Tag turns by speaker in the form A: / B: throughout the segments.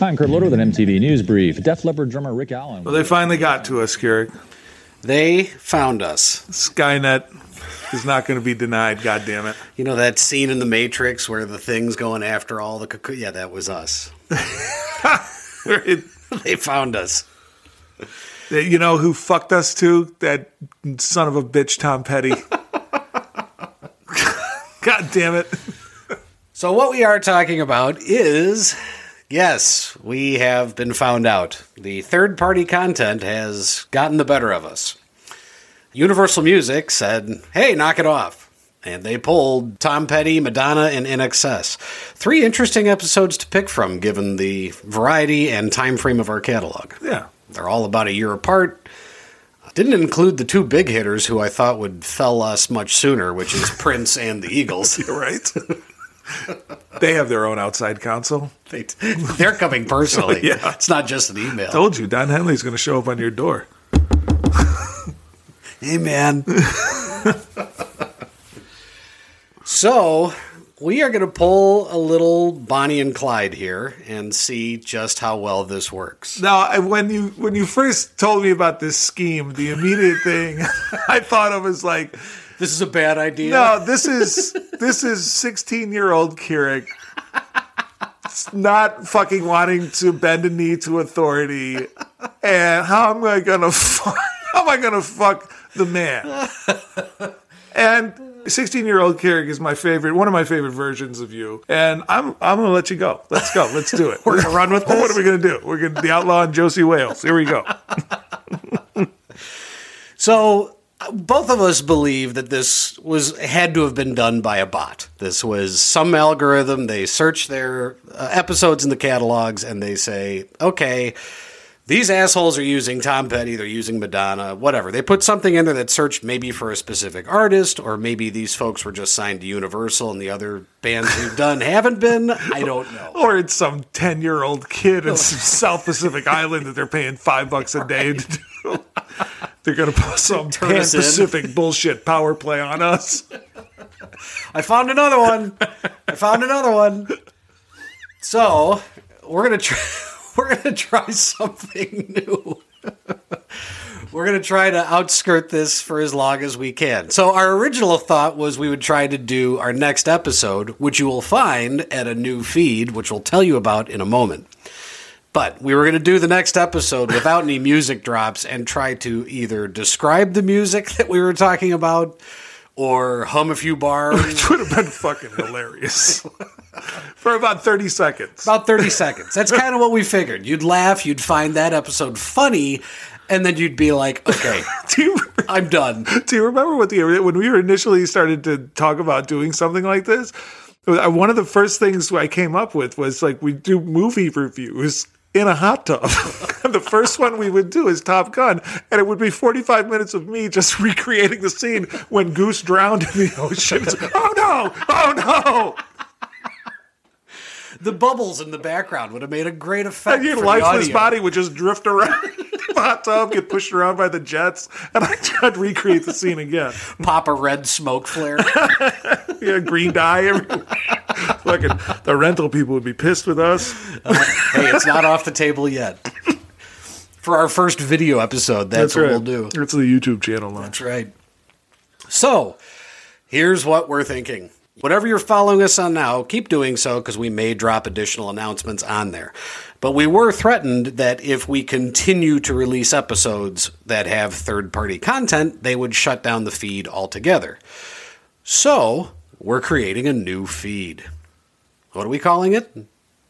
A: I'm Kurt Loder with an MTV News Brief. Def Leppard drummer Rick Allen.
B: Well, they finally got to us, Keurig.
C: They found us.
B: Skynet is not going to be denied. God damn it!
C: You know that scene in The Matrix where the thing's going after all the cocoon? Yeah, that was us. They found us.
B: you know who fucked us too? That son of a bitch, Tom Petty. God damn it!
C: So, what we are talking about is yes, we have been found out. The third party content has gotten the better of us. Universal Music said, hey, knock it off. And they pulled Tom Petty, Madonna, and INXS. Three interesting episodes to pick from, given the variety and time frame of our catalog.
B: Yeah,
C: They're all about a year apart. Didn't include the two big hitters who I thought would fell us much sooner, which is Prince and the Eagles.
B: you're right. they have their own outside counsel.
C: They, they're coming personally.
B: Yeah.
C: It's not just an email.
B: Told you, Don Henley's going to show up on your door.
C: Hey, man. so, we are going to pull a little Bonnie and Clyde here and see just how well this works.
B: Now, when you when you first told me about this scheme, the immediate thing I thought of was like,
C: This is a bad idea.
B: no, this is this is sixteen year old Keurig not fucking wanting to bend a knee to authority, and how am I gonna fuck, how am I gonna fuck the man? And 16 year old Keurig is my favorite, one of my favorite versions of you. And I'm I'm gonna let you go. Let's go. Let's do it.
C: We're gonna run with
B: it.
C: What
B: are we gonna do? We're gonna the outlaw and Josey Wales. Here we go.
C: So both of us believe that this was had to have been done by a bot. This was some algorithm. They search their uh, episodes in the catalogs and they say, okay. These assholes are using Tom Petty, they're using Madonna, whatever. They put something in there that searched maybe for a specific artist, or maybe these folks were just signed to Universal and the other bands we've done haven't been. I don't know.
B: Or it's some 10 year old kid in some South Pacific island that they're paying five bucks a day to do. They're going to put some Pan. Pacific bullshit power play on us.
C: I found another one. I found another one. So we're gonna try. We're gonna try something new. we're gonna try to outskirt this for as long as we can. So our original thought was we would try to do our next episode, which you will find at a new feed, which we'll tell you about in a moment. But we were going to do the next episode without any music drops and try to either describe the music that we were talking about or hum a few bars.
B: Which would have been fucking hilarious. For about 30 seconds.
C: About 30 seconds. That's kind of what we figured. You'd laugh, you'd find that episode funny, and then you'd be like, okay,
B: Do you,
C: I'm done.
B: do you remember what the when we were initially started to talk about doing something like this? Uh, one of the first things I came up with was like we do movie reviews in a hot tub. the first one we would do is Top Gun, and it would be 45 minutes of me just recreating the scene when Goose drowned in the ocean. It's oh no! Oh no!
C: The bubbles in the background would have made a great effect.
B: And your lifeless body would just drift around the hot tub, get pushed around by the jets, and I tried to recreate the scene again.
C: Pop a red smoke flare.
B: Yeah, green dye everywhere. Fucking the rental people would be pissed with us.
C: Uh, hey, it's not off the table yet. For our first video episode, that's, what we'll do.
B: It's the YouTube channel launch.
C: That's right. So, here's what we're thinking. Whatever you're following us on now, keep doing so because we may drop additional announcements on there. But we were threatened that if we continue to release episodes that have third party content, they would shut down the feed altogether. So, we're creating a new feed. What are we calling it?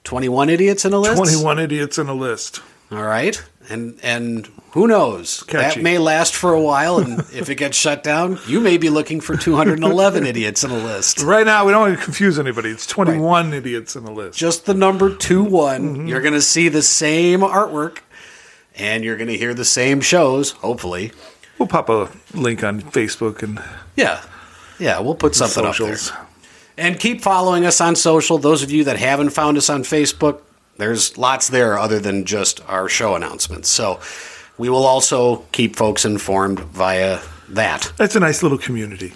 C: 21 idiots and a list?
B: 21 idiots and a list.
C: All right. And and who knows?
B: Catchy.
C: That may last for a while and if it gets shut down, you may be looking for 211 idiots and a list.
B: Right now, we don't want to confuse anybody. It's 21 idiots and a list.
C: Just the number 2 one. Mm-hmm. You're going to see the same artwork and you're going to hear the same shows, hopefully.
B: We'll pop a link on Facebook and
C: Yeah. Yeah, we'll put something up
B: socials.
C: there. And keep following us on social. Those of you that haven't found us on Facebook, there's lots there other than just our show announcements. So we will also keep folks informed via that.
B: That's a nice little community.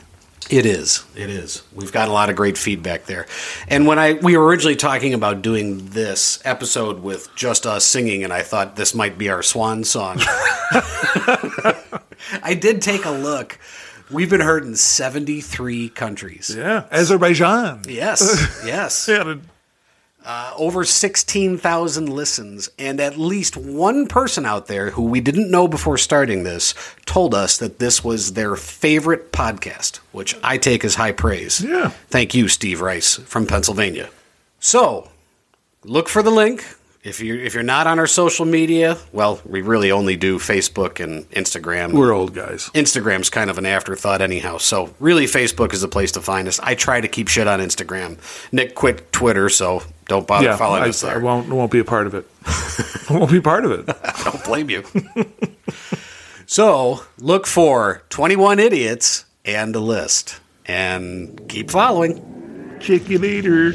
C: It is. It is. We've got a lot of great feedback there. And when I we were originally talking about doing this episode with just us singing, and I thought this might be our swan song. I did take a look. We've been heard in 73 countries.
B: Yeah, Azerbaijan.
C: Yes, yes.
B: Yeah,
C: Uh, over 16,000 listens, and at least one person out there who we didn't know before starting this told us that this was their favorite podcast, which I take as high praise.
B: Yeah.
C: Thank you, Steve Rice from Pennsylvania. So, look for the link. If you if you're not on our social media, well, we really only do Facebook and Instagram.
B: we're old guys.
C: Instagram's kind of an afterthought anyhow. So really Facebook is the place to find us. I try to keep shit on Instagram. Nick quit Twitter, so don't bother
B: Yeah,
C: following
B: I,
C: us
B: I won't won't be a part of it. I won't be part of it.
C: I don't blame you. so look for 21 idiots and a list. And keep following.
B: Check you later.